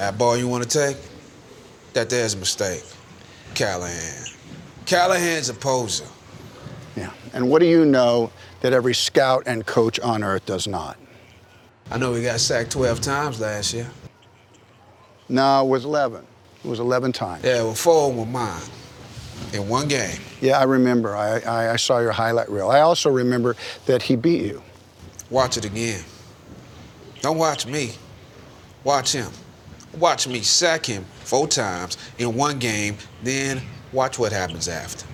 That ball you want to take? That there's a mistake. Callahan. Callahan's a poser. Yeah. And what do you know that every scout and coach on earth does not? I know we got sacked 12 times last year. No, it was 11. It was 11 times. Yeah, well, four of them were mine in one game. Yeah, I remember. I, I, I saw your highlight reel. I also remember that he beat you. Watch it again. Don't watch me. Watch him. Watch me sack him four times in one game, then watch what happens after.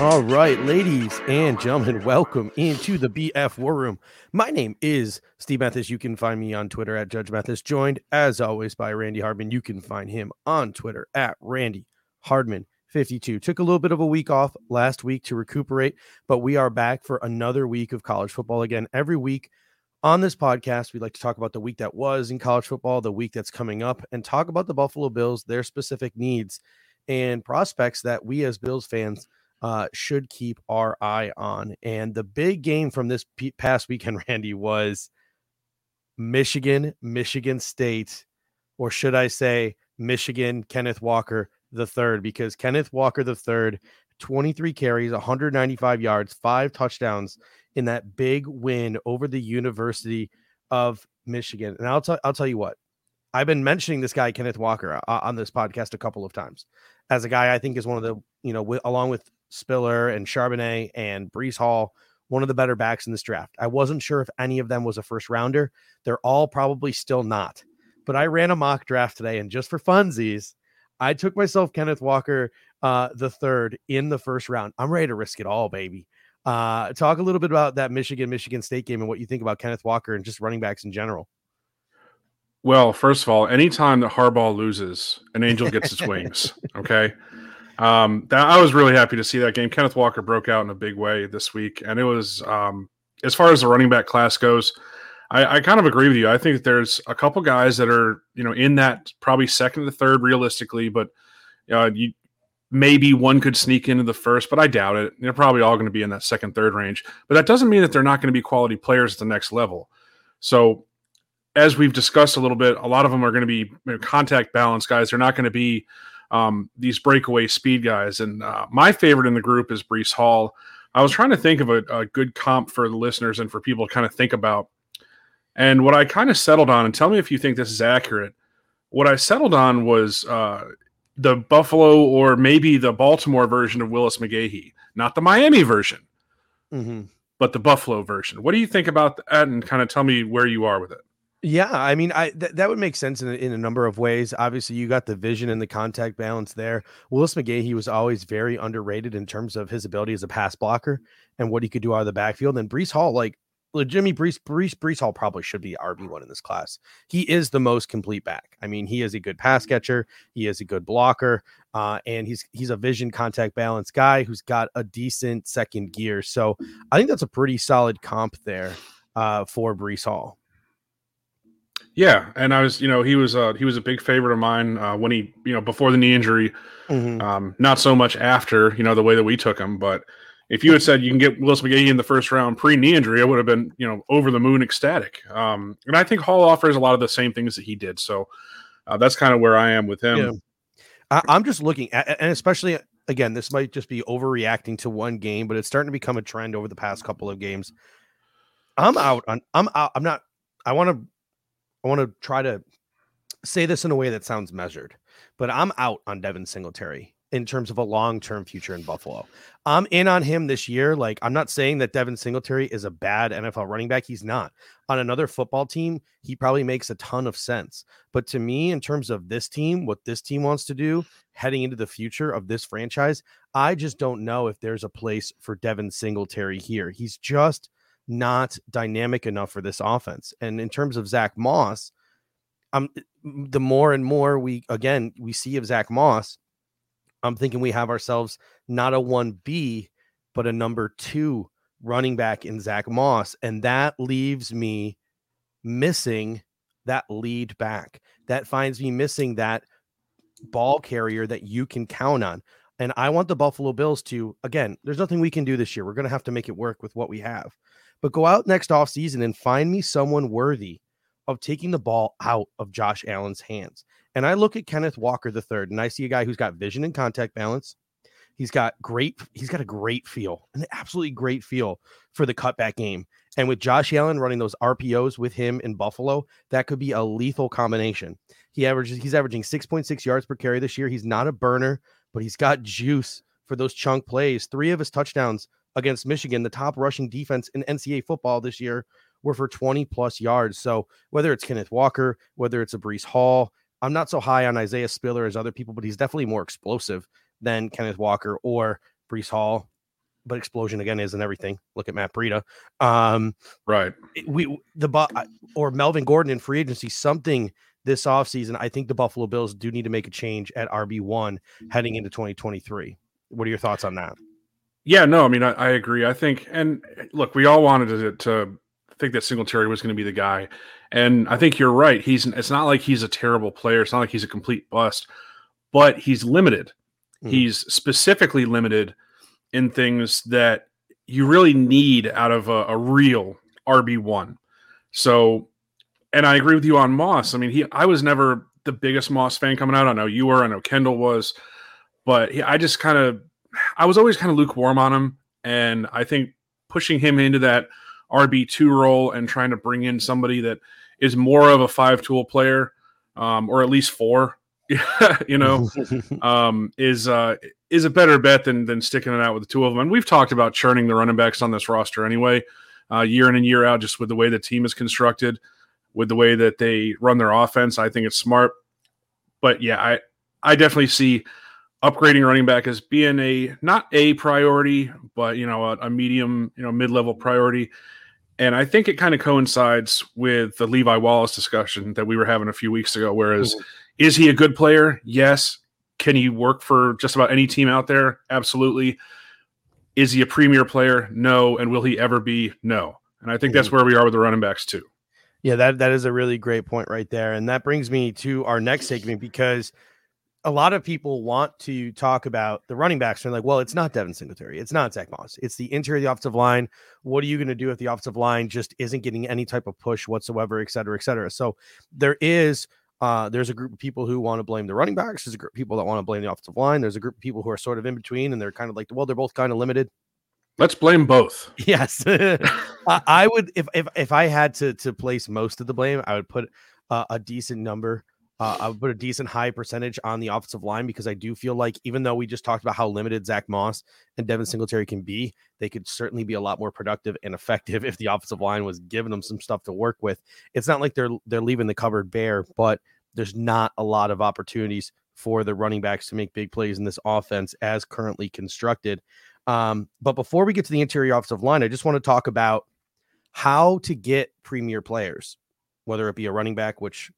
All right, ladies and gentlemen, welcome into the BF War Room. My name is Steve Mathis. You can find me on Twitter at Judge Mathis, joined as always by Randy Hardman. You can find him on Twitter at Randy Hardman 52. Took a little bit of a week off last week to recuperate, but we are back for another week of college football again. Every week on this podcast, we like to talk about the week that was in college football, the week that's coming up, and talk about the Buffalo Bills, their specific needs and prospects that we as Bills fans uh, should keep our eye on. And the big game from this p- past weekend, Randy, was Michigan, Michigan State, or should I say Michigan, Kenneth Walker the third, because Kenneth Walker the third, 23 carries, 195 yards, five touchdowns in that big win over the University of Michigan. And I'll tell I'll tell you what, I've been mentioning this guy Kenneth Walker uh, on this podcast a couple of times as a guy I think is one of the you know w- along with Spiller and Charbonnet and Breece Hall, one of the better backs in this draft. I wasn't sure if any of them was a first rounder. They're all probably still not. But I ran a mock draft today, and just for funsies, I took myself Kenneth Walker uh, the third in the first round. I'm ready to risk it all, baby. Uh, talk a little bit about that Michigan Michigan State game and what you think about Kenneth Walker and just running backs in general. Well, first of all, anytime that Harbaugh loses, an angel gets its wings. Okay. Um, that, I was really happy to see that game. Kenneth Walker broke out in a big way this week, and it was um, as far as the running back class goes. I, I, kind of agree with you. I think that there's a couple guys that are you know in that probably second to third realistically, but uh, you maybe one could sneak into the first, but I doubt it. They're probably all going to be in that second third range. But that doesn't mean that they're not going to be quality players at the next level. So as we've discussed a little bit, a lot of them are going to be you know, contact balance guys. They're not going to be um, these breakaway speed guys. And uh, my favorite in the group is Breece Hall. I was trying to think of a, a good comp for the listeners and for people to kind of think about. And what I kind of settled on, and tell me if you think this is accurate. What I settled on was uh, the Buffalo or maybe the Baltimore version of Willis McGahee, not the Miami version, mm-hmm. but the Buffalo version. What do you think about that? And kind of tell me where you are with it. Yeah, I mean, I th- that would make sense in a, in a number of ways. Obviously, you got the vision and the contact balance there. Willis McGahee was always very underrated in terms of his ability as a pass blocker and what he could do out of the backfield. And Breece Hall, like Jimmy Breece, Breece, Breece Hall probably should be RB one in this class. He is the most complete back. I mean, he is a good pass catcher. He is a good blocker, uh, and he's he's a vision contact balance guy who's got a decent second gear. So I think that's a pretty solid comp there uh, for Breece Hall. Yeah, and I was, you know, he was uh he was a big favorite of mine uh, when he, you know, before the knee injury. Mm-hmm. Um, not so much after, you know, the way that we took him, but if you had said you can get Willis McGahee in the first round pre knee injury, I would have been, you know, over the moon ecstatic. Um, and I think Hall offers a lot of the same things that he did. So uh, that's kind of where I am with him. Yeah. I, am just looking at, and especially again, this might just be overreacting to one game, but it's starting to become a trend over the past couple of games. I'm out on, I'm out. I'm not, I want to I want to try to say this in a way that sounds measured, but I'm out on Devin Singletary in terms of a long-term future in Buffalo. I'm in on him this year. Like I'm not saying that Devin Singletary is a bad NFL running back. He's not. On another football team, he probably makes a ton of sense. But to me, in terms of this team, what this team wants to do heading into the future of this franchise, I just don't know if there's a place for Devin Singletary here. He's just not dynamic enough for this offense. And in terms of Zach Moss, um, the more and more we again we see of Zach Moss, I'm thinking we have ourselves not a one B, but a number two running back in Zach Moss, and that leaves me missing that lead back. That finds me missing that ball carrier that you can count on. And I want the Buffalo Bills to, again, there's nothing we can do this year. We're going to have to make it work with what we have. but go out next off season and find me someone worthy of taking the ball out of Josh Allen's hands. And I look at Kenneth Walker the third, and I see a guy who's got vision and contact balance. He's got great, he's got a great feel, an absolutely great feel for the cutback game. And with Josh Allen running those RPOs with him in Buffalo, that could be a lethal combination. He averages, he's averaging 6.6 yards per carry this year. He's not a burner, but he's got juice for those chunk plays. Three of his touchdowns against Michigan, the top rushing defense in NCAA football this year, were for 20 plus yards. So whether it's Kenneth Walker, whether it's a Breece Hall, I'm not so high on Isaiah Spiller as other people, but he's definitely more explosive than Kenneth Walker or Breece Hall. But explosion again isn't everything. Look at Matt Breida. Um, right. We the or Melvin Gordon in free agency, something this offseason. I think the Buffalo Bills do need to make a change at RB1 heading into 2023. What are your thoughts on that? Yeah, no, I mean, I, I agree. I think, and look, we all wanted to, to think that Singletary was going to be the guy. And I think you're right. He's it's not like he's a terrible player. It's not like he's a complete bust, but he's limited. Mm. He's specifically limited in things that you really need out of a, a real RB1. So, and I agree with you on Moss. I mean, he I was never the biggest Moss fan coming out. I know you were, I know Kendall was, but he, I just kind of I was always kind of lukewarm on him. And I think pushing him into that RB2 role and trying to bring in somebody that is more of a five tool player, um, or at least four, you know, um, is uh, is a better bet than than sticking it out with the two of them. And we've talked about churning the running backs on this roster anyway, uh, year in and year out, just with the way the team is constructed, with the way that they run their offense. I think it's smart. But yeah, I I definitely see upgrading running back as being a not a priority, but you know a, a medium, you know mid level priority. And I think it kind of coincides with the Levi Wallace discussion that we were having a few weeks ago. Whereas, mm-hmm. is he a good player? Yes. Can he work for just about any team out there? Absolutely. Is he a premier player? No. And will he ever be? No. And I think mm-hmm. that's where we are with the running backs too. Yeah, that that is a really great point right there. And that brings me to our next segment because a lot of people want to talk about the running backs. They're like, well, it's not Devin Singletary. It's not Zach Moss. It's the interior of the offensive line. What are you going to do if the offensive line just isn't getting any type of push whatsoever, et cetera, et cetera? So there is, uh, there's a group of people who want to blame the running backs. There's a group of people that want to blame the offensive line. There's a group of people who are sort of in between and they're kind of like, well, they're both kind of limited. Let's blame both. Yes. I would, if, if, if I had to, to place most of the blame, I would put uh, a decent number uh, I would put a decent high percentage on the offensive line because I do feel like even though we just talked about how limited Zach Moss and Devin Singletary can be, they could certainly be a lot more productive and effective if the offensive line was giving them some stuff to work with. It's not like they're they're leaving the cupboard bare, but there's not a lot of opportunities for the running backs to make big plays in this offense as currently constructed. Um, but before we get to the interior offensive line, I just want to talk about how to get premier players, whether it be a running back, which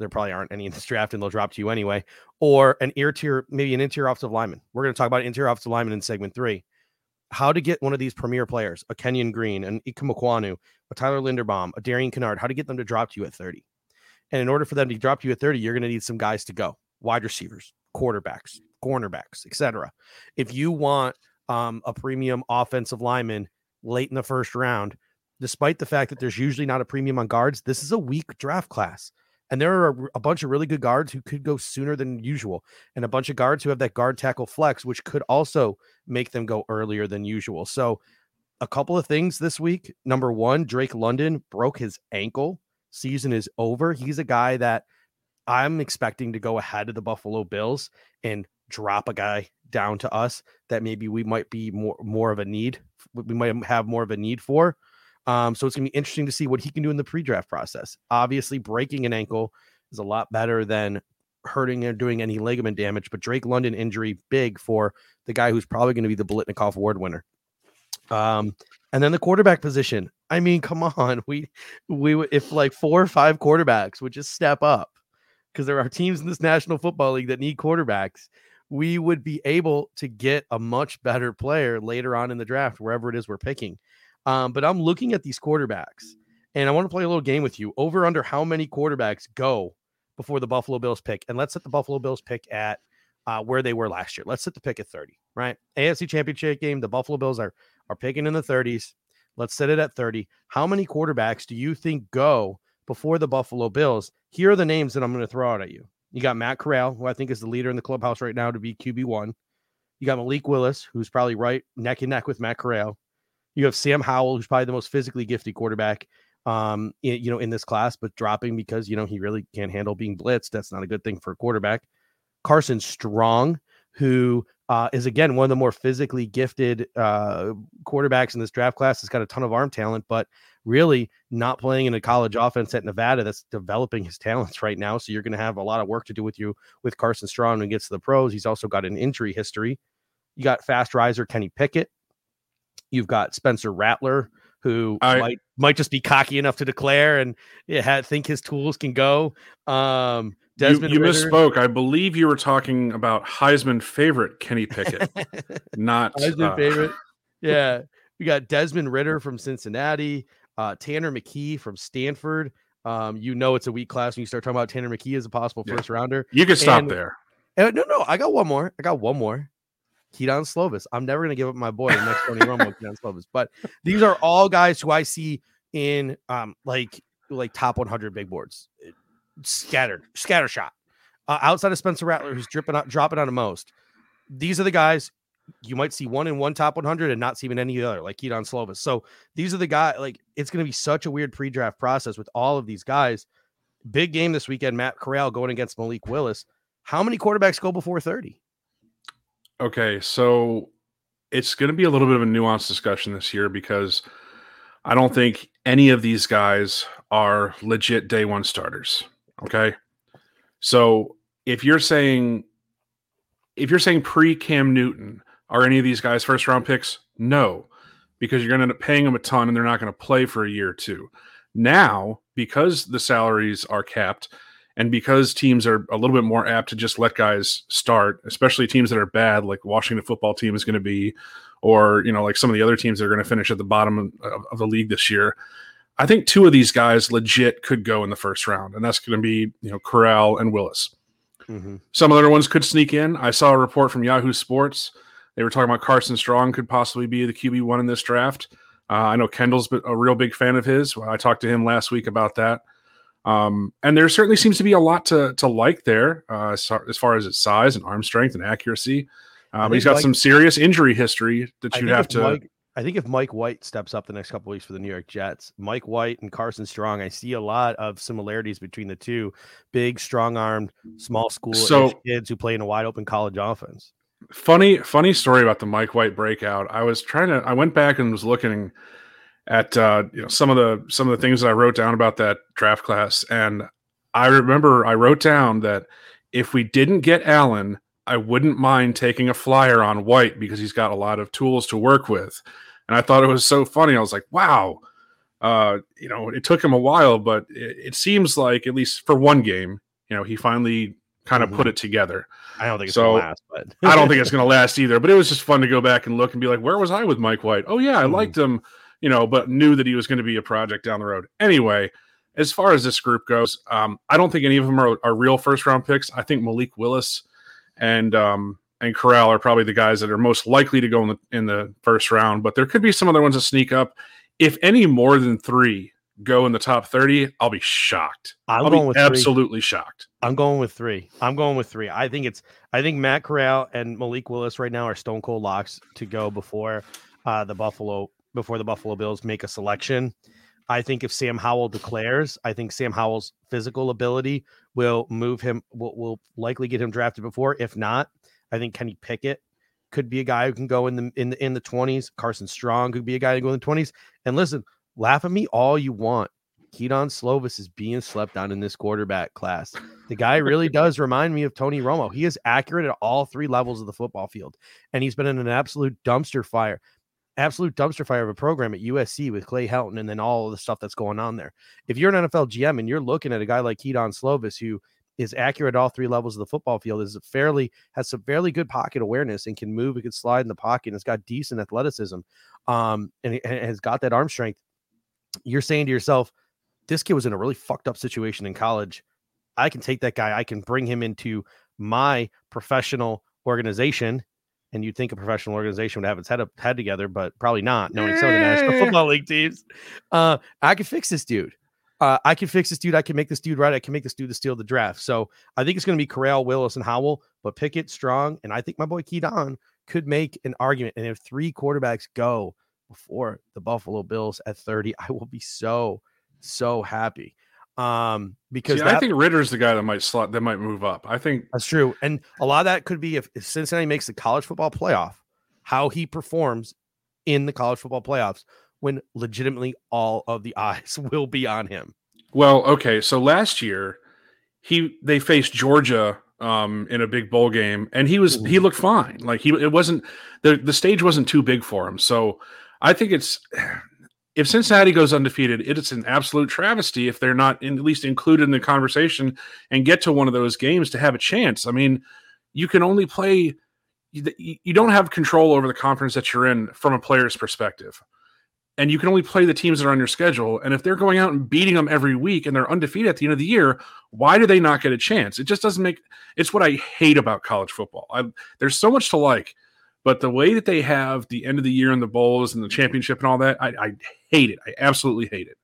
there probably aren't any in this draft and they'll drop to you anyway, or an ear tier, maybe an interior offensive lineman. We're going to talk about interior offensive lineman in segment three. How to get one of these premier players, a Kenyon Green, an Ikem Ekwonu, a Tyler Linderbaum, a Darian Kinnard, how to get them to drop to you at 30. And in order for them to drop to you at 30, you're going to need some guys to go wide receivers, quarterbacks, cornerbacks, etc. If you want um, a premium offensive lineman late in the first round, despite the fact that there's usually not a premium on guards, this is a weak draft class. And there are a bunch of really good guards who could go sooner than usual, and a bunch of guards who have that guard tackle flex, which could also make them go earlier than usual. So, a couple of things this week. Number one, Drake London broke his ankle. Season is over. He's a guy that I'm expecting to go ahead of the Buffalo Bills and drop a guy down to us that maybe we might be more more of a need. We might have more of a need for. Um, so it's going to be interesting to see what he can do in the pre draft process. Obviously, breaking an ankle is a lot better than hurting or doing any ligament damage, but Drake London injury big for the guy who's probably going to be the Biletnikoff Award winner. Um, and then the quarterback position. I mean, come on, we we if like four or five quarterbacks would just step up because there are teams in this National Football League that need quarterbacks. We would be able to get a much better player later on in the draft, wherever it is we're picking. Um, but I'm looking at these quarterbacks and I want to play a little game with you over under how many quarterbacks go before the Buffalo Bills pick. And let's set the Buffalo Bills pick at uh, where they were last year. Let's set the pick at 30, right? AFC Championship game. The Buffalo Bills are are picking in the 30s. Let's set it at 30. How many quarterbacks do you think go before the Buffalo Bills? Here are the names that I'm going to throw out at you. You got Matt Corral, who I think is the leader in the clubhouse right now to be QB1. You got Malik Willis, who's probably right neck and neck with Matt Corral. You have Sam Howell, who's probably the most physically gifted quarterback um in, you know in this class but dropping because you know he really can't handle being blitzed that's not a good thing for a quarterback carson strong who uh, is again one of the more physically gifted uh, quarterbacks in this draft class. Has got a ton of arm talent, but really not playing in a college offense at Nevada that's developing his talents right now. So you're going to have a lot of work to do with you with Carson Strong when he gets to the pros. He's also got an injury history. You got fast riser Kenny Pickett. You've got Spencer Rattler, who I, might might just be cocky enough to declare and yeah, think his tools can go. Um, Desmond you, you misspoke. I believe you were talking about Heisman favorite Kenny Pickett, not Heisman uh, favorite. Yeah, we got Desmond Ridder from Cincinnati, uh, Tanner McKee from Stanford. Um, you know it's a weak class when you start talking about Tanner McKee as a possible first yeah. rounder. You can stop and, there. And, no, no, I got one more. I got one more. Kedon Slovis. I'm never gonna give up my boy the next Tony Romo, Kedon Slovis. But these are all guys who I see in um like like top 100 big boards scattered, scatter shot. Uh, outside of Spencer Rattler, who's dripping out, dropping out of most. These are the guys you might see one in one top 100 and not see in any other, like Kedon Slovis. So these are the guys. Like it's going to be such a weird pre-draft process with all of these guys. Big game this weekend. Matt Corral going against Malik Willis. How many quarterbacks go before 30? Okay, so it's going to be a little bit of a nuanced discussion this year because I don't think any of these guys are legit day one starters. Okay. So if you're saying if you're saying pre Cam Newton, are any of these guys first round picks? No, because you're going to end up paying them a ton and they're not going to play for a year or two. Now, because the salaries are capped and because teams are a little bit more apt to just let guys start, especially teams that are bad, like Washington football team is going to be, or, you know, like some of the other teams that are going to finish at the bottom of, of the league this year, I think two of these guys legit could go in the first round, and that's going to be you know Corral and Willis. Mm-hmm. Some other ones could sneak in. I saw a report from Yahoo Sports. They were talking about Carson Strong could possibly be the QB one in this draft. Uh, I know Kendall's a real big fan of his. I talked to him last week about that. Um, and there certainly seems to be a lot to to like there uh, as far as its size and arm strength and accuracy. Um, he's got Mike, some serious injury history that you'd have to. Mike, I think if Mike White steps up the next couple weeks for the New York Jets, Mike White and Carson Strong, I see a lot of similarities between the two. Big, strong-armed, small school so, kids who play in a wide open college offense. Funny, funny story about the Mike White breakout. I was trying to. I went back and was looking at uh, you know some of the some of the things that I wrote down about that draft class, and I remember I wrote down that if we didn't get Allen, I wouldn't mind taking a flyer on White because he's got a lot of tools to work with. And I thought it was so funny. I was like, wow. Uh, you know, it took him a while, but it, it, seems like at least for one game, you know, he finally kind of mm-hmm. put it together. I don't think it's so, gonna last, but I don't think it's gonna last either. But it was just fun to go back and look and be like, where was I with Mike White? Oh yeah, I mm-hmm. liked him, you know, but knew that he was going to be a project down the road. Anyway, as far as this group goes, um, I don't think any of them are, are real first round picks. I think Malik Willis and um, and Corral are probably the guys that are most likely to go in the in the first round. But there could be some other ones that sneak up. If any more than three go in the top thirty, I'll be shocked. I'm I'll going with absolutely three. shocked. I'm going with three. I'm going with three. I think it's I think Matt Corral and Malik Willis right now are stone cold locks to go before uh, the Buffalo before the Buffalo Bills make a selection. I think if Sam Howell declares, I think Sam Howell's physical ability will move him, will, will likely get him drafted before. If not, I think Kenny Pickett could be a guy who can go in the in the in the 20s. Carson Strong could be a guy to go in the 20s. And listen, laugh at me all you want. Kedon Slovis is being slept on in this quarterback class. The guy really does remind me of Tony Romo. He is accurate at all three levels of the football field, and he's been in an absolute dumpster fire absolute dumpster fire of a program at USC with Clay Helton and then all the stuff that's going on there. If you're an NFL GM and you're looking at a guy like Kedon Slovis who is accurate at all three levels of the football field, is fairly has some fairly good pocket awareness and can move, and can slide in the pocket, and has got decent athleticism, um, and, and has got that arm strength. You're saying to yourself, this kid was in a really fucked up situation in college. I can take that guy, I can bring him into my professional organization and you'd think a professional organization would have its head up head together, but probably not, knowing some of the National Football League teams. Uh, I could fix this dude. Uh, I can fix this dude. I can make this dude right. I can make this dude to steal the draft. So I think it's going to be Corral, Willis, and Howell, but Pickett strong, and I think my boy Kedon could make an argument. And if three quarterbacks go before the Buffalo Bills at 30, I will be so so happy. Um, because See, that, I think Ridder's the guy that might slot that might move up. I think that's true. And a lot of that could be if, if Cincinnati makes the college football playoff, how he performs in the college football playoffs when legitimately all of the eyes will be on him. Well, okay, so last year he they faced Georgia um in a big bowl game and he was he looked fine. Like he it wasn't the the stage wasn't too big for him. So I think it's if Cincinnati goes undefeated, it's an absolute travesty if they're not in, at least included in the conversation and get to one of those games to have a chance. I mean, you can only play you, don't have control over the conference that you're in from a player's perspective. And you can only play the teams that are on your schedule. And if they're going out and beating them every week and they're undefeated at the end of the year, why do they not get a chance? It just doesn't make it's what I hate about college football. I, there's so much to like, but the way that they have the end of the year and the bowls and the championship and all that, I, I hate it. I absolutely hate it.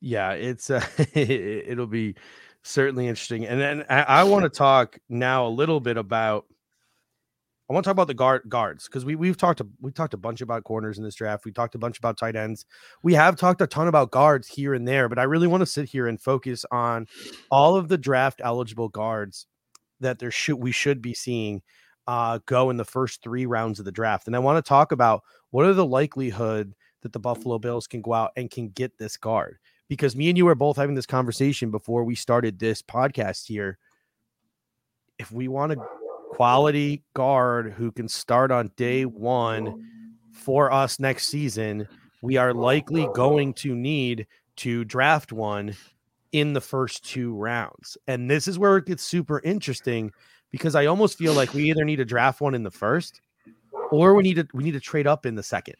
Yeah, it's uh, it'll be certainly interesting. And then I, I want to talk now a little bit about I want to talk about the guard guards because we we've talked we talked a bunch about corners in this draft. We talked a bunch about tight ends. We have talked a ton about guards here and there, but I really want to sit here and focus on all of the draft eligible guards that there should we should be seeing uh, go in the first three rounds of the draft. And I want to talk about what are the likelihood that the Buffalo Bills can go out and can get this guard because me and you were both having this conversation before we started this podcast here. If we want a quality guard who can start on day one for us next season, we are likely going to need to draft one in the first two rounds. And this is where it gets super interesting because I almost feel like we either need to draft one in the first or we need to we need to trade up in the second.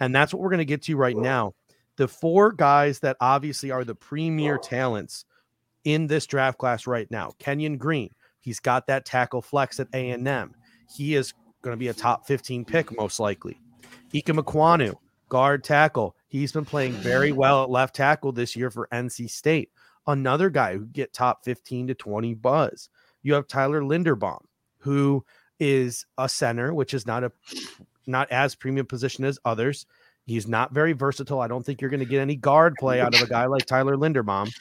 And that's what we're going to get to right now. The four guys that obviously are the premier talents in this draft class right now. Kenyon Green, He's got that tackle flex at A and M. He is going to be a top 15 pick most likely. Ikem Ekwonu, guard tackle. He's been playing very well at left tackle this year for NC State. Another guy who get top 15 to 20 buzz. You have Tyler Linderbaum, who is a center, which is not a not as premium position as others. He's not very versatile. I don't think you're going to get any guard play out of a guy like Tyler Linderbaum.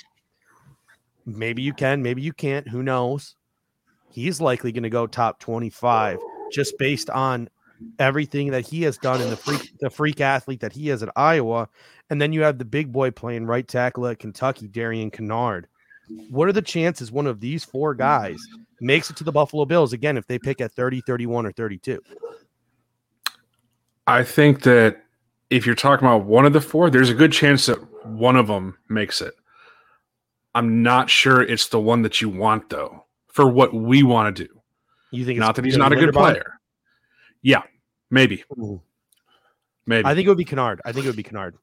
Maybe you can, maybe you can't. Who knows? he's likely going to go top 25 just based on everything that he has done in the freak the freak athlete that he is at Iowa. And then you have the big boy playing right tackle at Kentucky, Darian Kinnard. What are the chances one of these four guys makes it to the Buffalo Bills again if they pick at 30, 31, or 32? I think that if you're talking about one of the four, there's a good chance that one of them makes it. I'm not sure it's the one that you want though for what we want to do. You think not that he's not a good player? Yeah, maybe. Ooh. Maybe. I think it would be Kinnard. I think it would be Kinnard.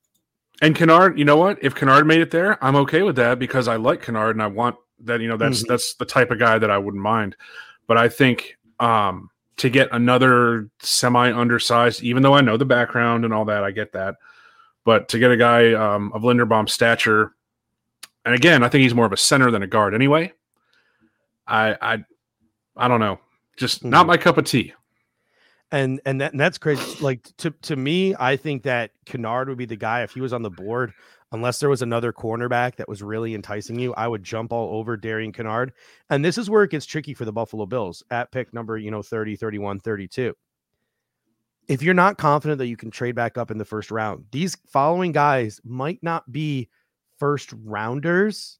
And Kinnard, you know what? If Kinnard made it there, I'm okay with that because I like Kinnard and I want that. You know, that's Mm-hmm. that's the type of guy that I wouldn't mind. But I think um, to get another semi undersized, even though I know the background and all that, I get that. But to get a guy um, of Linderbaum's stature, and again, I think he's more of a center than a guard anyway. I I I don't know, just not Mhm. my cup of tea. And and, that, and that's crazy. Like to to me, I think that Kinnard would be the guy if he was on the board. Unless there was another cornerback that was really enticing you, I would jump all over Darian Kinnard. And this is where it gets tricky for the Buffalo Bills at pick number, you know, 30, 31, 32. If you're not confident that you can trade back up in the first round, these following guys might not be first rounders,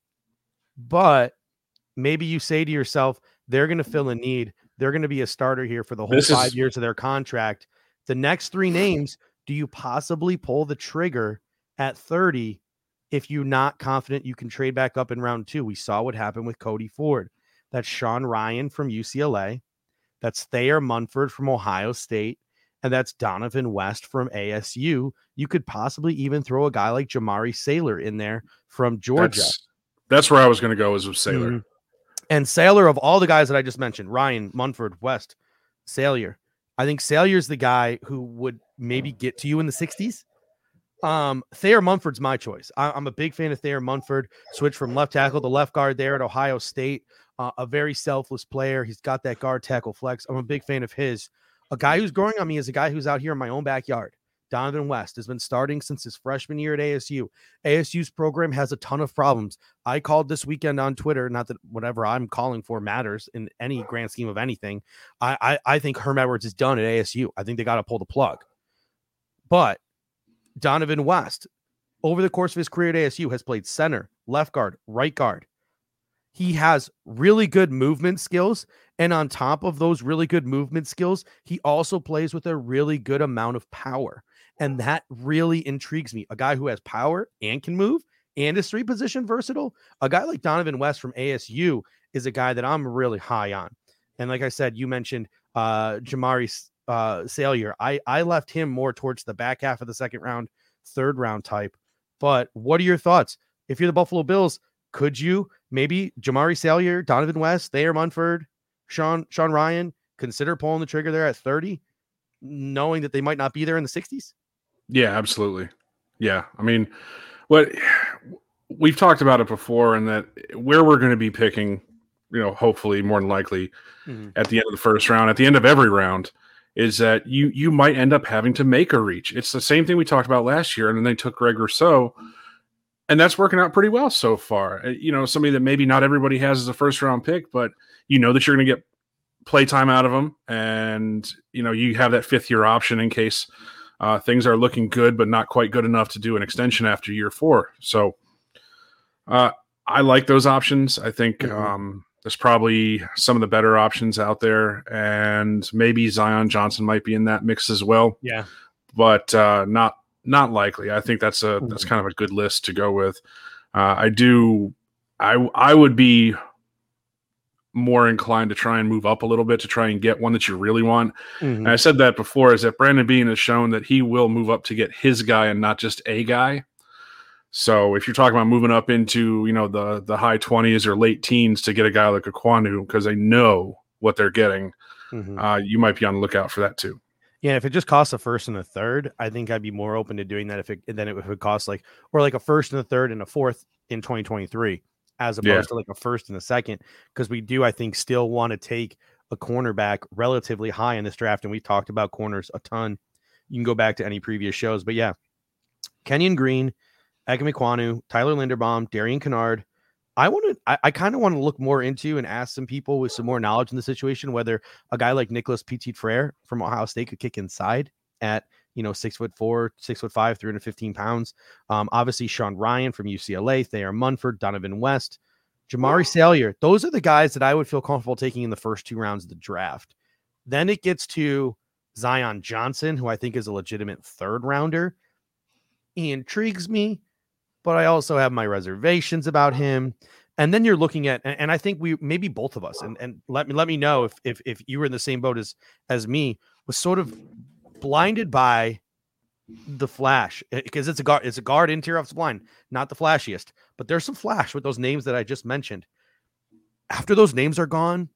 but maybe you say to yourself, they're going to fill a need. They're going to be a starter here for the whole This five is- years of their contract. The next three names, do you possibly pull the trigger at 30 if you're not confident you can trade back up in round two? We saw what happened with Cody Ford. That's Sean Rhyan from UCLA. That's Thayer Munford from Ohio State. And that's Dohnovan West from ASU. You could possibly even throw a guy like Jamaree Salyer in there from Georgia. That's, that's where I was going to go. Is with Salyer. Mhm. And Salyer of all the guys that I just mentioned, Rhyan, Munford, West, Salyer, I think Salyer's the guy who would maybe get to you in the 60s. Um, Thayer Munford's my choice. I, am a big fan of Thayer Munford. Switch from left tackle to left guard there at Ohio State. Uh, a very selfless player. He's got that guard tackle flex. I'm a big fan of his. A guy who's growing on me is a guy who's out here in my own backyard. Dohnovan West has been starting since his freshman year at ASU. ASU's program has a ton of problems. I called this weekend on Twitter, not that whatever I'm calling for matters in any grand scheme of anything. I I, I think Herm Edwards is done at ASU. I think they got to pull the plug. But Dohnovan West, over the course of his career at ASU, has played center, left guard, right guard. He has really good movement skills. And on top of those really good movement skills, he also plays with a really good amount of power. And that really intrigues me. A guy who has power and can move and is three position versatile. A guy like Dohnovan West from ASU is a guy that I'm really high on. And like I said, you mentioned uh Jamaree uh Salyer. I I left him more towards the back half of the second round, third round type. But what are your thoughts? If you're the Buffalo Bills, could you maybe Jamaree Salyer, Dohnovan West, Thayer Munford, Sean Sean Rhyan consider pulling the trigger there at 30, knowing that they might not be there in the 60s? Yeah, absolutely. Yeah. I mean, what we've talked about it before, and that where we're going to be picking, you know, hopefully more than likely mm-hmm. at the end of the first round, at the end of every round, is that you you might end up having to make a reach. It's the same thing we talked about last year, and then they took Greg Rousseau, and that's working out pretty well so far. Uh, you know, somebody that maybe not everybody has as a first round pick, but you know that you're going to get play time out of them, and you know you have that fifth year option in case uh, things are looking good, but not quite good enough to do an extension after year four. So uh, I like those options. I think mm-hmm. um, there's probably some of the better options out there, and maybe Zion Johnson might be in that mix as well. Yeah, but uh, not not likely. I think that's a mm-hmm. that's kind of a good list to go with. Uh, I do. I I would be more inclined to try and move up a little bit to try and get one that you really want. Mm-hmm. I said that before is that Brandon Beane has shown that he will move up to get his guy and not just a guy. So if you're talking about moving up into, you know, the the high 20s or late teens to get a guy like Ekwonu because they know what they're getting, mm-hmm. uh, you might be on the lookout for that too. Yeah, if it just costs a first and a third, I think I'd be more open to doing that if it then it would cost like or like a first and a third and a fourth in 2023 as opposed yeah. to like a first and a second because we do I think still want to take a cornerback relatively high in this draft and we've talked about corners a ton. You can go back to any previous shows, but yeah, Kenyon Green, Ikem Tyler Linderbaum, Darian Kinnard. I want to, I, I kind of want to look more into and ask some people with some more knowledge in the situation whether a guy like Nicholas Petit Frere from Ohio State could kick inside at you know, six foot four, six foot five, 315 pounds. Um, obviously, Sean Rhyan from UCLA, Thayer Munford, Dohnovan West, Jamaree Salyer. Those are the guys that I would feel comfortable taking in the first two rounds of the draft. Then it gets to Zion Johnson, who I think is a legitimate third rounder. He intrigues me, but I also have my reservations about him. And then you're looking at, and, and I think we maybe both of us, and, and let me let me know if if if you were in the same boat as as me, was sort of blinded by the flash because eh, it's a guard it's a guard interior offensive line not the flashiest but there's some flash with those names that i just mentioned. After those names are gone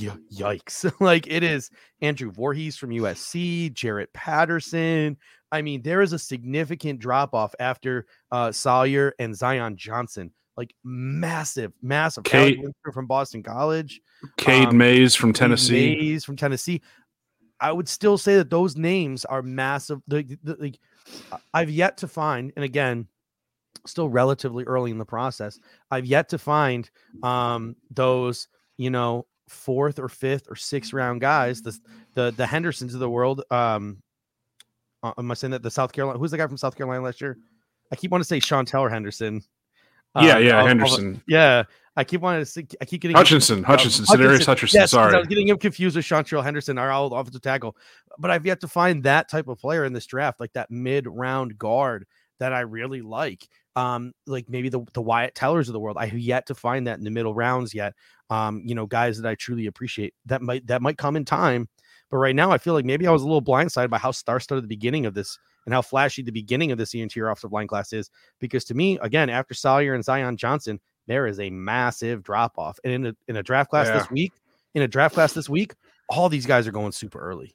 y- yikes. Like it is andrew Voorhees from usc jarrett patterson. I mean there is a significant drop off after uh salyer and zion johnson. Like massive massive. Kate, from boston college Cade um, Mays from Tennessee. Mays from Tennessee. I would still say that those names are massive. Like, the, I've yet to find, and again, still relatively early in the process. I've yet to find um, those, you know, fourth or fifth or sixth round guys, the the the Hendersons of the world. Um, uh, am I saying that the South Carolina? Who's the guy from South Carolina last year? I keep wanting to say Seantrel Henderson. Yeah, uh, yeah, Henderson. yeah, I keep wanting to see, I keep getting Hutchinson, Hutchinson, Hutchinson, Hutchinson. Yes, sorry, I was getting him confused with Seantrel Henderson, our old offensive tackle. But I've yet to find that type of player in this draft, like that mid-round guard that I really like. Um, like maybe the the Wyatt Tellers of the world. I have yet to find that in the middle rounds yet. Um, you know, guys that I truly appreciate. That might that might come in time. But right now, I feel like maybe I was a little blindsided by how star-studded the beginning of this and how flashy the beginning of this interior offensive line class is. Because to me, again, after Salyer and Zion Johnson, there is a massive drop off. And in a, in a draft class yeah. this week, in a draft class this week, all these guys are going super early.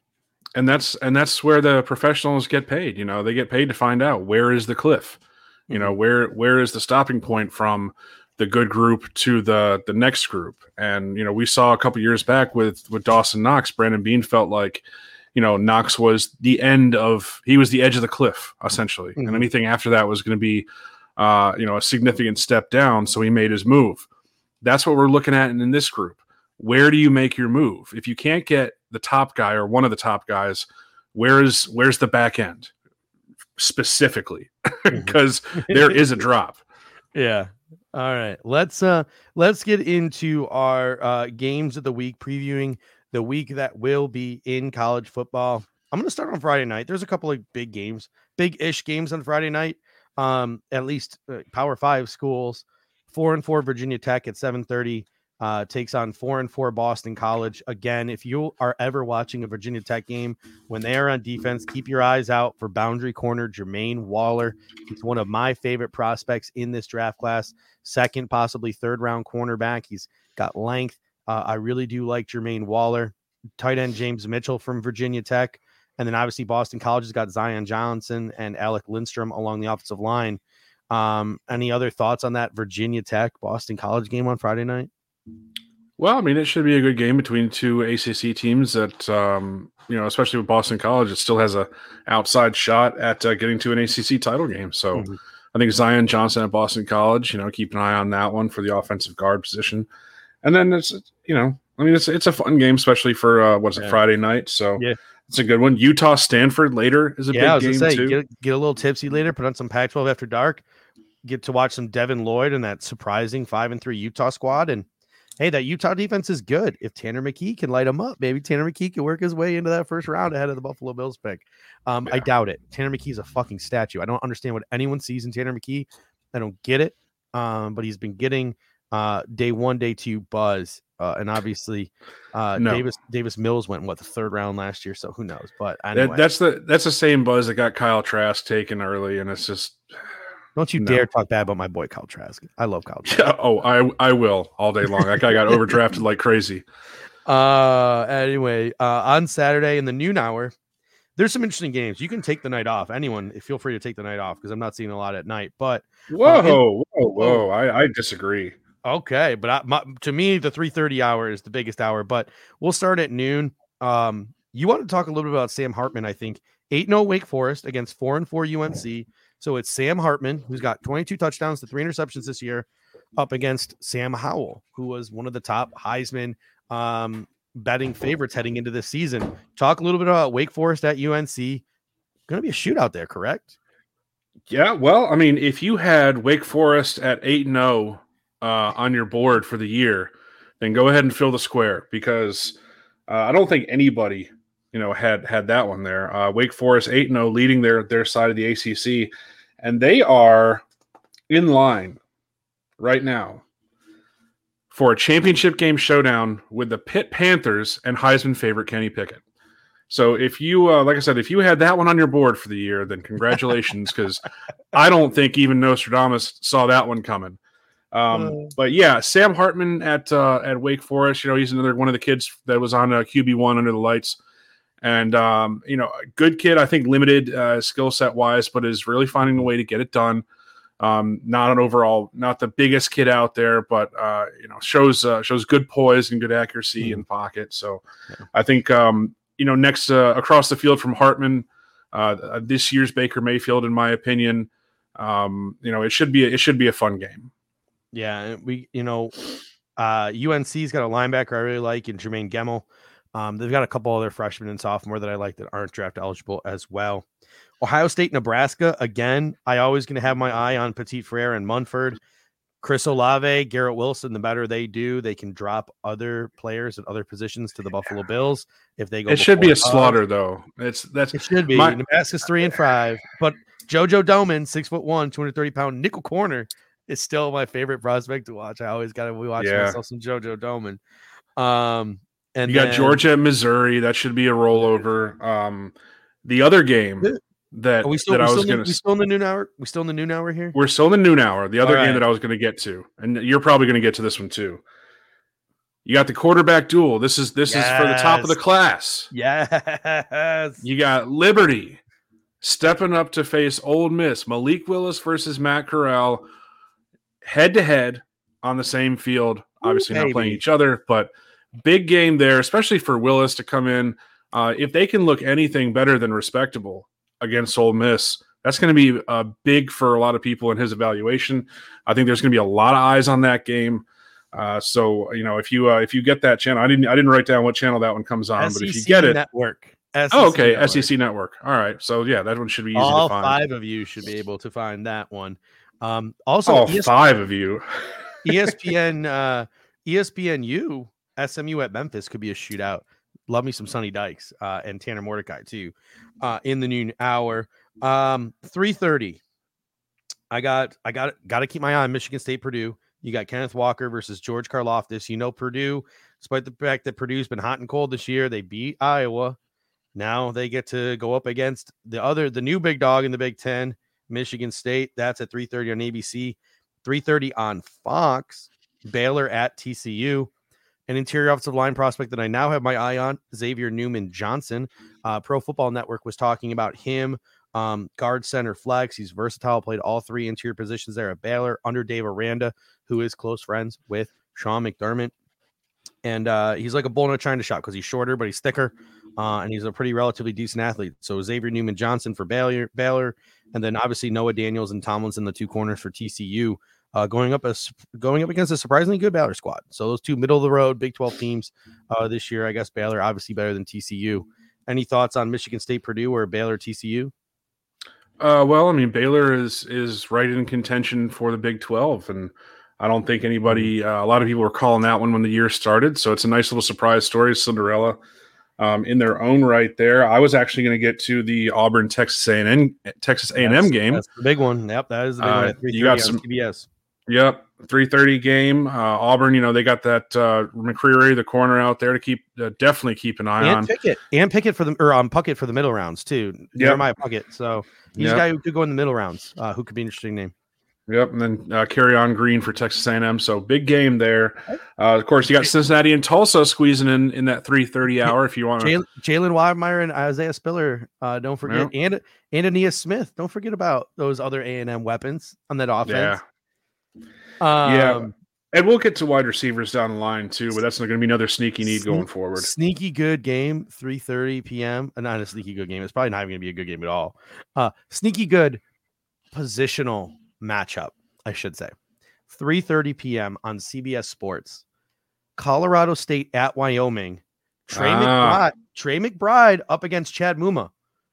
and that's and that's where the professionals get paid. You know, they get paid to find out where is the cliff. You know, where where is the stopping point from the good group to the the next group. And you know, we saw a couple years back with with Dawson Knox, Brandon Beane felt like you know Knox was the end of he was the edge of the cliff essentially, Mhm. and anything after that was going to be uh, you know a significant step down. So he made his move. That's what we're looking at in, in this group. Where do you make your move? If you can't get the top guy or one of the top guys, where is where's the back end specifically? Because there is a drop. Yeah. All right. Let's uh let's get into our uh games of the week previewing the week that will be in college football. I'm going to start on Friday night. There's a couple of big games, big-ish games on Friday night. Um at least uh, Power 5 schools. 4 and 4 Virginia Tech at 7:30 uh takes on 4 and 4 Boston College. Again, if you are ever watching a Virginia Tech game when they are on defense, keep your eyes out for boundary corner Jermaine Waller. He's one of my favorite prospects in this draft class. Second, possibly third round cornerback. He's got length. Uh, I really do like Jermaine Waller. Tight end James Mitchell from Virginia Tech. And then obviously Boston College has got Zion Johnson and Alec Lindstrom along the offensive line. Um, any other thoughts on that Virginia Tech Boston College game on Friday night? Well, I mean, it should be a good game between two ACC teams that, um, you know, especially with Boston College, it still has a outside shot at uh, getting to an ACC title game. So Mhm. I think Zion Johnson at Boston College, you know, keep an eye on that one for the offensive guard position. And then it's, you know, I mean, it's it's a fun game, especially for uh, what's it Friday night. So Yeah. It's a good one. Utah Stanford later is a yeah, big game say too. get, get a little tipsy later, put on some Pac-12 after dark, get to watch some Devin Lloyd and that surprising five and three Utah squad. And hey, that Utah defense is good. If Tanner McKee can light them up, maybe Tanner McKee can work his way into that first round ahead of the Buffalo Bills pick. Um, I doubt it. Tanner McKee is a fucking statue. I don't understand what anyone sees in Tanner McKee. I don't get it. Um, but he's been getting uh day one, day two buzz. Uh, and obviously, uh, No. Davis Davis Mills went what the third round last year, so who knows? But That- that's the that's the same buzz that got Kyle Trask taken early, and it's just Don't you No. dare talk bad about my boy Kyle Trask. I love Kyle Trask. oh, I I will all day long. That guy got overdrafted like crazy. uh anyway, uh on Saturday in the noon hour, there's some interesting games. You can take the night off. Anyone, feel free to take the night off because I'm not seeing a lot at night. But Whoa, in- whoa, whoa! I, I disagree. Okay, but I, my, to me, the 3:30 hour is the biggest hour. But we'll start at noon. Um, you want to talk a little bit about Sam Hartman? I think eight 0 Wake Forest against four and four UNC. So it's Sam Hartman who's got 22 touchdowns to three interceptions this year, up against Sam Howell, who was one of the top Heisman um, betting favorites heading into this season. Talk a little bit about Wake Forest at UNC. Going to be a shootout there, correct? Yeah, well, I mean, if you had Wake Forest at eight and zero uh, on your board for the year, then go ahead and fill the square because uh, I don't think anybody, you know, had had that one there. Uh, Wake Forest eight and zero, leading their their side of the ACC, and they are in line right now for a championship game showdown with the Pitt Panthers and Heisman favorite Kenny Pickett. So if you, uh, like I said, if you had that one on your board for the year, then congratulations, because I don't think even Nostradamus saw that one coming. Um, but yeah, Sam Hartman at uh, at Wake Forest, you know, he's another one of the kids that was on uh, QB one under the lights, and um, you know, a good kid. I think limited uh, skill set wise, but is really finding a way to get it done. Um, not an overall, not the biggest kid out there, but uh, you know, shows uh, shows good poise and good accuracy in pocket. So, Yeah. I think um, you know, next uh, across the field from Hartman, uh, this year's Baker Mayfield, in my opinion, um, you know, it should be a, it should be a fun game. Yeah, we you know, uh UNC's got a linebacker I really like in Jeremiah Gemmel. Um, they've got a couple other freshmen and sophomore that I like that aren't draft eligible as well. Ohio State, Nebraska. Again, I always going to have my eye on Petit Frere and Munford. Chris Olave, Garrett Wilson. The better they do, they can drop other players at other positions to the Buffalo Bills if they go. It should be a slaughter, though. It's that's It should be. My- Nebraska's three and five, but JoJo Domann, six foot one, 230 pound nickel corner, is still my favorite prospect to watch. I always got to watch Yeah. myself some JoJo Domann. Um, and you got then- Georgia, and Missouri. That should be a rollover. Um, the other game that we still, that we I was going we to still in the noon hour? We still in the noon hour here? we're still in the noon hour. The other All game that I was going to get to, and you're probably going to get to this one too. You got the quarterback duel. This is this is for the top of the class. Yes. You got Liberty stepping up to face Ole Miss. Malik Willis versus Matt Corral, head to head on the same field. Obviously not playing each other, but big game there, especially for Willis to come in. Uh, if they can look anything better than respectable against Ole Miss, that's going to be uh, big for a lot of people in his evaluation. I think there's going to be a lot of eyes on that game. Uh, so you know, if you uh, if you get that channel, I didn't I didn't write down what channel that one comes on, but if you get it, network. oh okay, network. SEC Network. All right, so yeah, that one should be easy All to find. five of you should be able to find that one. Um, also, All ES- five of you. ESPN, uh, ESPNU, SMU at Memphis could be a shootout. Love me some Sonny Dykes uh, and Tanner Mordecai too. Uh, in the noon hour, um, three thirty. I got, I got, got to keep my eye on Michigan State, Purdue. You got Kenneth Walker versus George Karlaftis. You know Purdue, despite the fact that Purdue's been hot and cold this year, they beat Iowa. Now they get to go up against the other, the new big dog in the Big Ten, Michigan State. That's at 3:30 on ABC, 3:30 on Fox. Baylor at TCU. An interior offensive line prospect that I now have my eye on, Xavier Newman Johnson. Uh, Pro Football Network was talking about him. Um, guard center flex. He's versatile, played all three interior positions there at Baylor under Dave Aranda, who is close friends with Sean McDermott. And uh, he's like a bull in a china shop because he's shorter, but he's thicker. Uh, and he's a pretty relatively decent athlete. So Xavier Newman Johnson for Baylor, Baylor, and then obviously Noah Daniels and Tomlinson, the two corners for TCU, uh, going up as going up against a surprisingly good Baylor squad. So those two middle of the road Big 12 teams uh, this year, I guess Baylor obviously better than TCU. Any thoughts on Michigan State, Purdue, or Baylor TCU? Uh, well, I mean, Baylor is is right in contention for the Big Twelve, and I don't think anybody, uh, a lot of people were calling that one when the year started. So it's a nice little surprise story, Cinderella, um, in their own right. There, I was actually going to get to the Auburn Texas A and Texas A and M game. That's the big one. Yep, that is the big Uh, one. You got some- CBS. Yep, three thirty game. Uh, Auburn, you know, they got that uh, McCreary, the corner out there to keep uh, definitely keep an eye on. and on. Pickett and Pickett for the or um Puckett for the middle rounds too. Jeremiah Puckett. So he's Yep. a guy who could go in the middle rounds. Uh, who could be an interesting name. Yep, and then uh, Kenyon Green for Texas A&M. So big game there. Uh, of course, you got Cincinnati and Tulsa squeezing in in that three thirty hour. If you want to, Jalen Wydermyer and Isaiah Spiller. Uh, don't forget and and Ainias Smith. Don't forget about those other A and M weapons on that offense. Yeah. Um, and we'll get to wide receivers down the line too. But that's going to be another sneaky need going forward. Sneaky good game, 3:30 p.m. Uh, Not a sneaky good game. It's probably not even gonna be a good game at all. Uh sneaky good positional matchup, I should say. 3:30 p.m. on CBS Sports. Colorado State at Wyoming. Trey Ah. McBride, Trey McBride up against Chad Muma,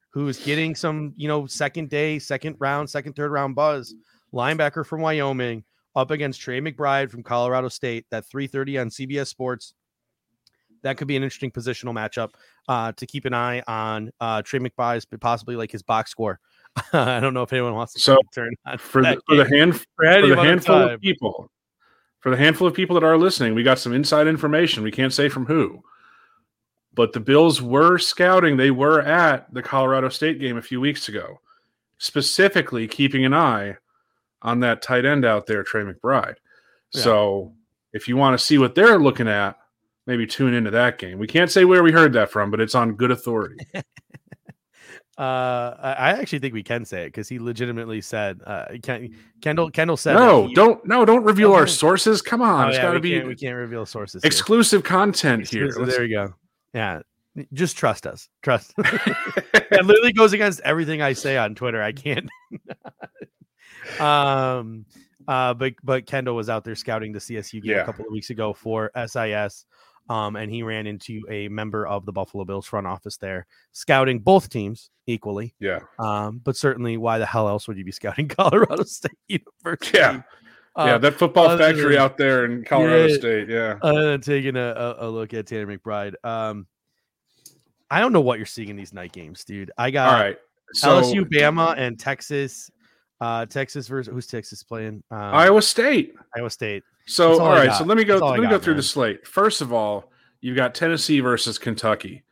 who's getting some, you know, second day, second round, second, third round buzz. Linebacker from Wyoming up against Trey McBride from Colorado State. That 3:30 on CBS Sports. That could be an interesting positional matchup uh, to keep an eye on. Uh, Trey McBride's possibly like his box score. I don't know if anyone wants to So, turn on For the, for the hand for for the handful time. of people, for the handful of people that are listening, we got some inside information. We can't say from who, but the Bills were scouting. They were at the Colorado State game a few weeks ago, specifically keeping an eye on that tight end out there, Trey McBride. Yeah. So if you want to see what they're looking at, maybe tune into that game. We can't say where we heard that from, but it's on good authority. Uh, I actually think we can say it because he legitimately said, uh, Ken, Kendall Kendall said, no, he- don't no, don't reveal our sources. Come on, Oh, it's yeah, got to we be can't, we can't reveal sources. here. exclusive content here. Exclusive, Let's- There you go. Yeah, just trust us. Trust. it literally goes against everything I say on Twitter. I can't. um, uh, but but Kendall was out there scouting the CSU game Yeah. a couple of weeks ago for SIS. Um, and he ran into a member of the Buffalo Bills front office there, scouting both teams equally. yeah. Um, but certainly, why the hell else would you be scouting Colorado State University? Yeah. yeah, Uh, that football factory than- out there in Colorado Yeah. State. Yeah. other than taking a, a, a look at Tanner McBride. Um, I don't know what you're seeing in these night games, dude. I got All right. So LSU, Bama, and Texas. Uh, Texas versus who's Texas playing? Um, Iowa State. Iowa State. So all all right. got. So let me go. Let me go through man. the slate. First of all, you've got Tennessee versus Kentucky.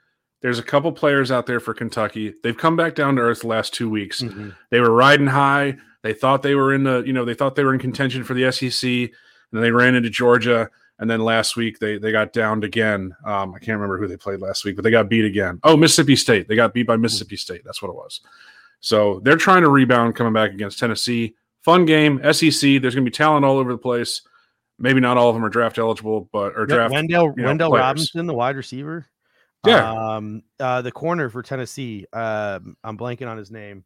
There's a couple players out there for Kentucky. They've come back down to earth the last two weeks. Mhm. They were riding high. They thought they were in the, you know, they thought they were in contention for the SEC, and then they ran into Georgia. And then last week they they got downed again. Um, I can't remember who they played last week, but they got beat again. Oh, Mississippi State. They got beat by Mississippi State. That's what it was. So they're trying to rebound coming back against Tennessee. Fun game, SEC. There's going to be talent all over the place. Maybe not all of them are draft eligible, but or draft. Wan'Dale you know, Wan'Dale players. Robinson, the wide receiver. Yeah. Um, uh, the corner for Tennessee. Um, I'm blanking on his name.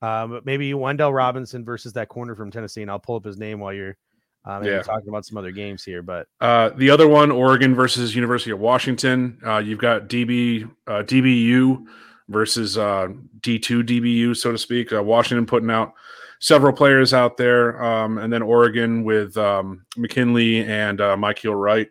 Um, but maybe Wan'Dale Robinson versus that corner from Tennessee, and I'll pull up his name while you're um, Yeah. talking about some other games here. But Uh, the other one, Oregon versus University of Washington. Uh, you've got DB uh, DBU versus uh, D2 DBU, so to speak. Uh, Washington putting out several players out there, um, and then Oregon with um, McKinley and uh, Mykael Wright.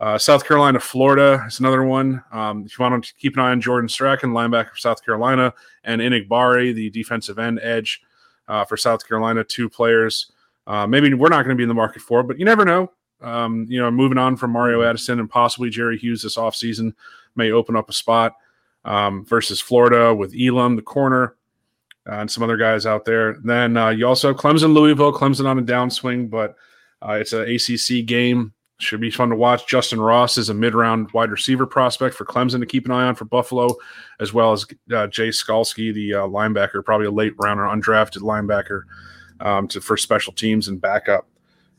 Uh, South Carolina, Florida is another one. Um, if you want to keep an eye on Jordan Strachan, linebacker South Carolina, and Enagbare, the defensive end edge uh, for South Carolina, two players. Uh, maybe we're not going to be in the market for, but you never know. Um, you know, moving on from Mario Addison and possibly Jerry Hughes this offseason may open up a spot um, versus Florida with Elam, the corner, and some other guys out there. Then uh, you also have Clemson, Louisville, Clemson on a downswing, but uh, it's an ACC game. Should be fun to watch. Justin Ross is a mid-round wide receiver prospect for Clemson to keep an eye on for Buffalo, as well as uh, Jay Skalski, the uh, linebacker, probably a late rounder, undrafted linebacker um, to for special teams and backup.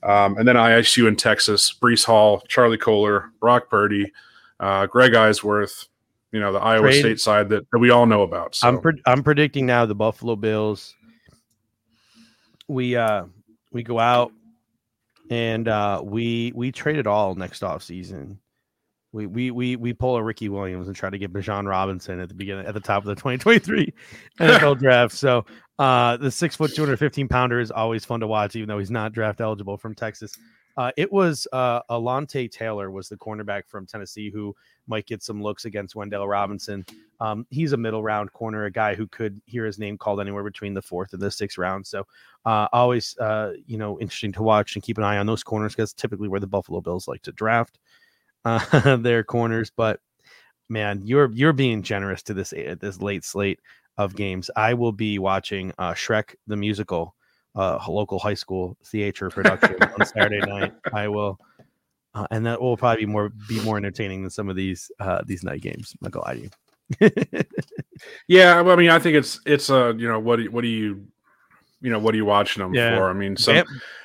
Um, and then ISU in Texas, Breece Hall, Charlie Kolar, Brock Purdy, uh, Greg Eisworth, you know, the Iowa Trade- State side that, that we all know about. So I'm pre- I'm predicting now the Buffalo Bills. We uh we go out and uh we we trade it all next off season. We we we we pull a Ricky Williams and try to get Bijan Robinson at the beginning at the top of the 2023 NFL draft. So uh the six foot 215 pounder is always fun to watch, even though he's not draft eligible from Texas. Uh, it was uh, Alontae Taylor was the cornerback from Tennessee who might get some looks against Wan'Dale Robinson. Um, he's a middle round corner, a guy who could hear his name called anywhere between the fourth and the sixth round. So uh, always, uh, you know, interesting to watch and keep an eye on those corners because typically where the Buffalo Bills like to draft uh, their corners. But man, you're you're being generous to this uh, this late slate of games. I will be watching uh, Shrek the musical, uh, local high school theater production on Saturday night. I will. Uh, and that will probably be more be more entertaining than some of these uh, these night games. I'm not gonna lie to you. yeah, I mean, I think it's it's uh, you know, what do what do you, you know, what are you watching them Yeah. for? I mean, some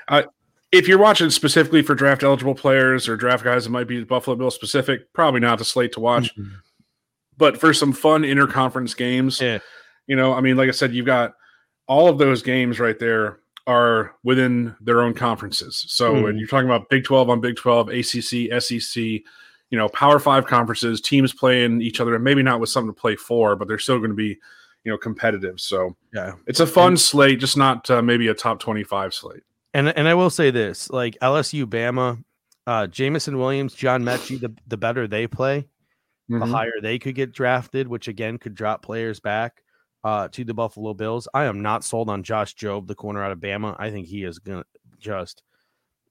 Bam- if you're watching specifically for draft eligible players or draft guys that might be Buffalo Bill specific, probably not the slate to watch. But for some fun interconference games, Yeah. you know, I mean, like I said, you've got all of those games right there are within their own conferences. So when Mhm. you're talking about Big 12 on Big 12, ACC, SEC, you know, Power Five conferences, teams playing each other, and maybe not with something to play for, but they're still going to be, you know, competitive. So Yeah. it's a fun slate, just not uh, maybe a top 25 slate. And and I will say this: like LSU, Bama, uh, Jameson Williams, John Metchie, the the better they play, the Mhm. higher they could get drafted, which again could drop players back uh, to the Buffalo Bills. I am not sold on Josh Jobe, the corner out of Bama. I think he is gonna just.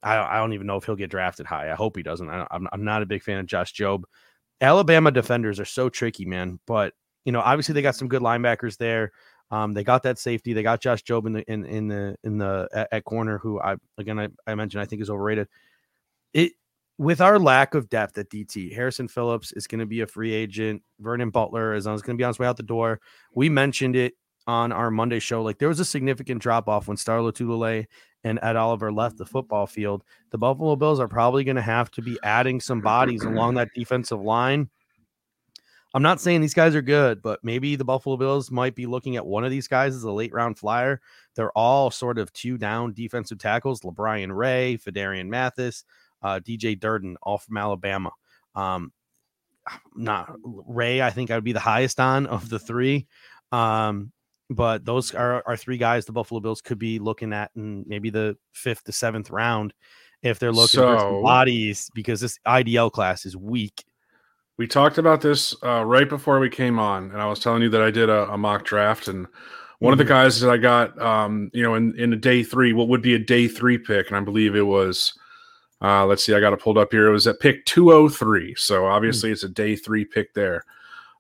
I, I don't even know if he'll get drafted high. I hope he doesn't. I, I'm I'm not a big fan of Josh Jobe. Alabama defenders are so tricky, man. But you know, obviously they got some good linebackers there. Um, they got that safety. They got Josh Jobe in the in in the in the at, at corner, who I again I, I mentioned I think is overrated. It with our lack of depth at DT, Harrison Phillips is going to be a free agent. Vernon Butler is going to be on his way out the door. We mentioned it on our Monday show. Like there was a significant drop off when Star Lotulelei and Ed Oliver left the football field. The Buffalo Bills are probably going to have to be adding some bodies along that defensive line. I'm not saying these guys are good, but maybe the Buffalo Bills might be looking at one of these guys as a late round flyer. They're all sort of two down defensive tackles: LaBryan Ray, Phidarian Mathis, uh, DJ Durden, all from Alabama. Um, not Ray, I think I would be the highest on of the three. Um, but those are, are three guys the Buffalo Bills could be looking at in maybe the fifth to seventh round if they're looking for some bodies because this IDL class is weak. We talked about this uh, right before we came on, and I was telling you that I did a, a mock draft, and one of the Mhm. guys that I got, um, you know, in in a day three, what would be a day three pick, and I believe it was, uh, let's see, I got it pulled up here. It was at pick two hundred three, so obviously it's a day three pick there.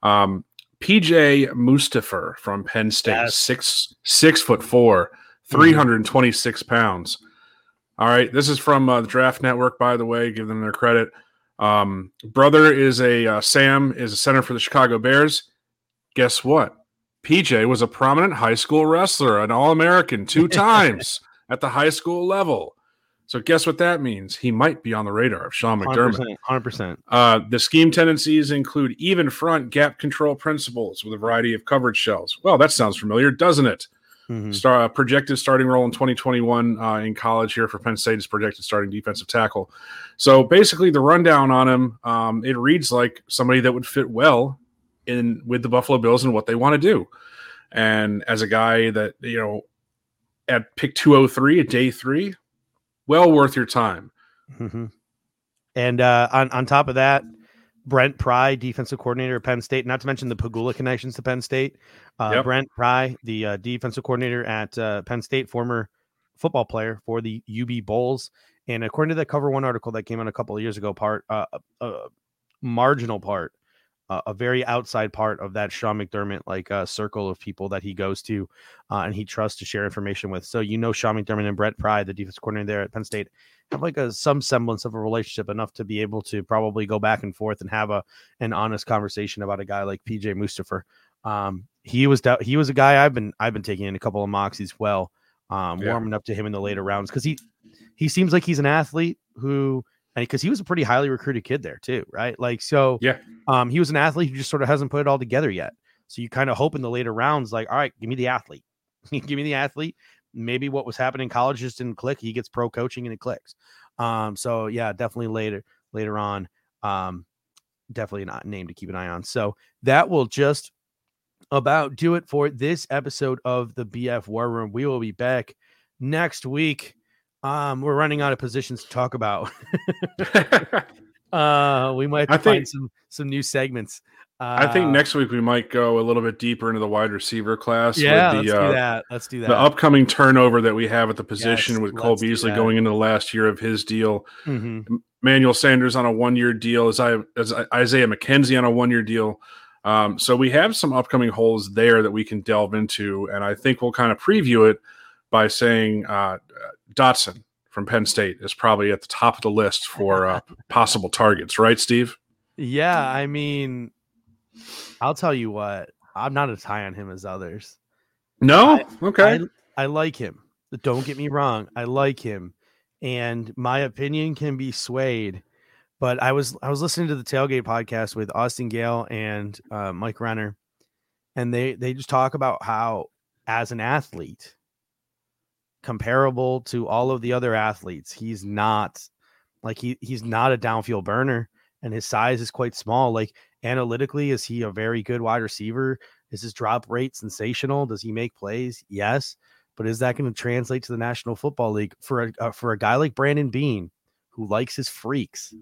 Um, PJ Mustipher from Penn State, Yes. six six foot four, three hundred and twenty six pounds. All right, this is from uh, the Draft Network, by the way. Give them their credit. Um, brother is a uh, Sam is a center for the Chicago Bears. Guess what? PJ was a prominent high school wrestler, an All American two times at the high school level. So guess what that means? He might be on the radar of Sean McDermott. 100%. Uh, the scheme tendencies include even front gap control principles with a variety of coverage shells. Well, that sounds familiar, doesn't it? Mhm. Star, uh, projected starting role in 2021 uh, in college here for Penn State is projected starting defensive tackle. So basically, the rundown on him, um, it reads like somebody that would fit well in with the Buffalo Bills and what they want to do. And as a guy that you know, at pick 203 at day three, well worth your time. Mhm. And uh, on on top of that, Brent Pry, defensive coordinator at Penn State. Not to mention the Pegula connections to Penn State. Uh, Yep. Brent Pry, the uh, defensive coordinator at uh, Penn State, former football player for the UB Bulls. And according to the Cover One article that came out a couple of years ago, part uh, a, a marginal part, uh, a very outside part of that Sean McDermott like uh, circle of people that he goes to uh, and he trusts to share information with. So you know Sean McDermott and Brent Pry, the defense coordinator there at Penn State, have like a some semblance of a relationship enough to be able to probably go back and forth and have a an honest conversation about a guy like PJ Mustipher. Um, he was he was a guy I've been I've been taking in a couple of mocks as well, um, Yeah. warming up to him in the later rounds because he he seems like he's an athlete who because he was a pretty highly recruited kid there too, right? Like so, Yeah. Um, he was an athlete who just sort of hasn't put it all together yet. So you kind of hope in the later rounds, like, all right, give me the athlete, give me the athlete. Maybe what was happening in college just didn't click. He gets pro coaching and it clicks. Um, so yeah, definitely later later on, um, definitely not a name to keep an eye on. So that will just about do it for this episode of the BF War Room. We will be back next week. Um, we're running out of positions to talk about. uh, we might have to I find think- some some new segments. Uh, I think next week we might go a little bit deeper into the wide receiver class. Yeah, with let's the, do uh, that. Let's do that. the upcoming turnover that we have at the position Yes, with Cole Beasley going into the last year of his deal. Mhm. Manuel Sanders on a one year deal, as I as Isaiah McKenzie on a one year deal. Um, so we have some upcoming holes there that we can delve into, and I think we'll kind of preview it by saying uh, Dotson from Penn State is probably at the top of the list for uh, possible targets, right, Steve? Yeah, I mean, I'll tell you what, I'm not as high on him as others. No, okay, I, I like him. Don't get me wrong. I like him. And my opinion can be swayed. But I was I was listening to the tailgate podcast with Austin Gayle and uh, Mike Renner, and they they just talk about how as an athlete, comparable to all of the other athletes, he's not like he he's not a downfield burner, and his size is quite small. Like analytically, is he a very good wide receiver? Is his drop rate sensational? Does he make plays? Yes, but is that going to translate to the National Football League for a uh, for a guy like Brandon Beane who likes his freaks?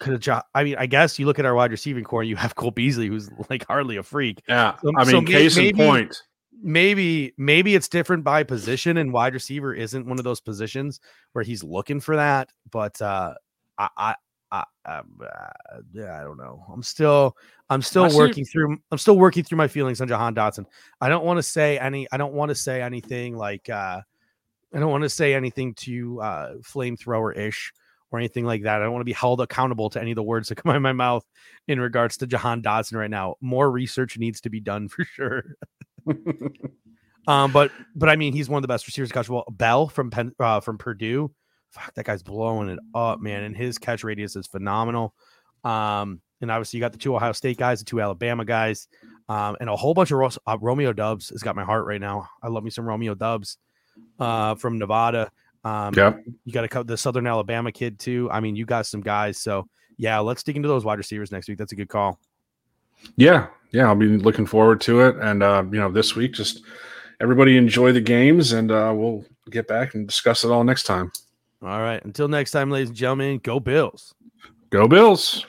Could a job? I mean, I guess you look at our wide receiving corps, and you have Cole Beasley, who's like hardly a freak. yeah. So- I mean, may- case in point. Maybe maybe it's different by position, and wide receiver isn't one of those positions where he's looking for that. But uh, I I. I, I, I don't know. I'm still, I'm still I see- working through. I'm still working through my feelings on Jahan Dotson. I don't want to say any. I don't want to say anything like. uh I don't want to say anything to uh flamethrower ish or anything like that. I don't want to be held accountable to any of the words that come out of my mouth in regards to Jahan Dotson right now. More research needs to be done for sure. Um, but but I mean, he's one of the best receivers. Catch well, Bell from Penn, uh, from Purdue. Fuck, that guy's blowing it up, man, and his catch radius is phenomenal. Um, and obviously you got the two Ohio State guys, the two Alabama guys, um, and a whole bunch of Ros- uh, Romeo Doubs has got my heart right now. I love me some Romeo Doubs, uh, from Nevada. Um, yeah. you got to cut the Southern Alabama kid too. I mean, you got some guys. So yeah, let's dig into those wide receivers next week. That's a good call. Yeah, yeah, I'll be looking forward to it. And uh, you know, this week, just everybody enjoy the games, and uh, we'll get back and discuss it all next time. All right. Until next time, ladies and gentlemen, go Bills. Go Bills!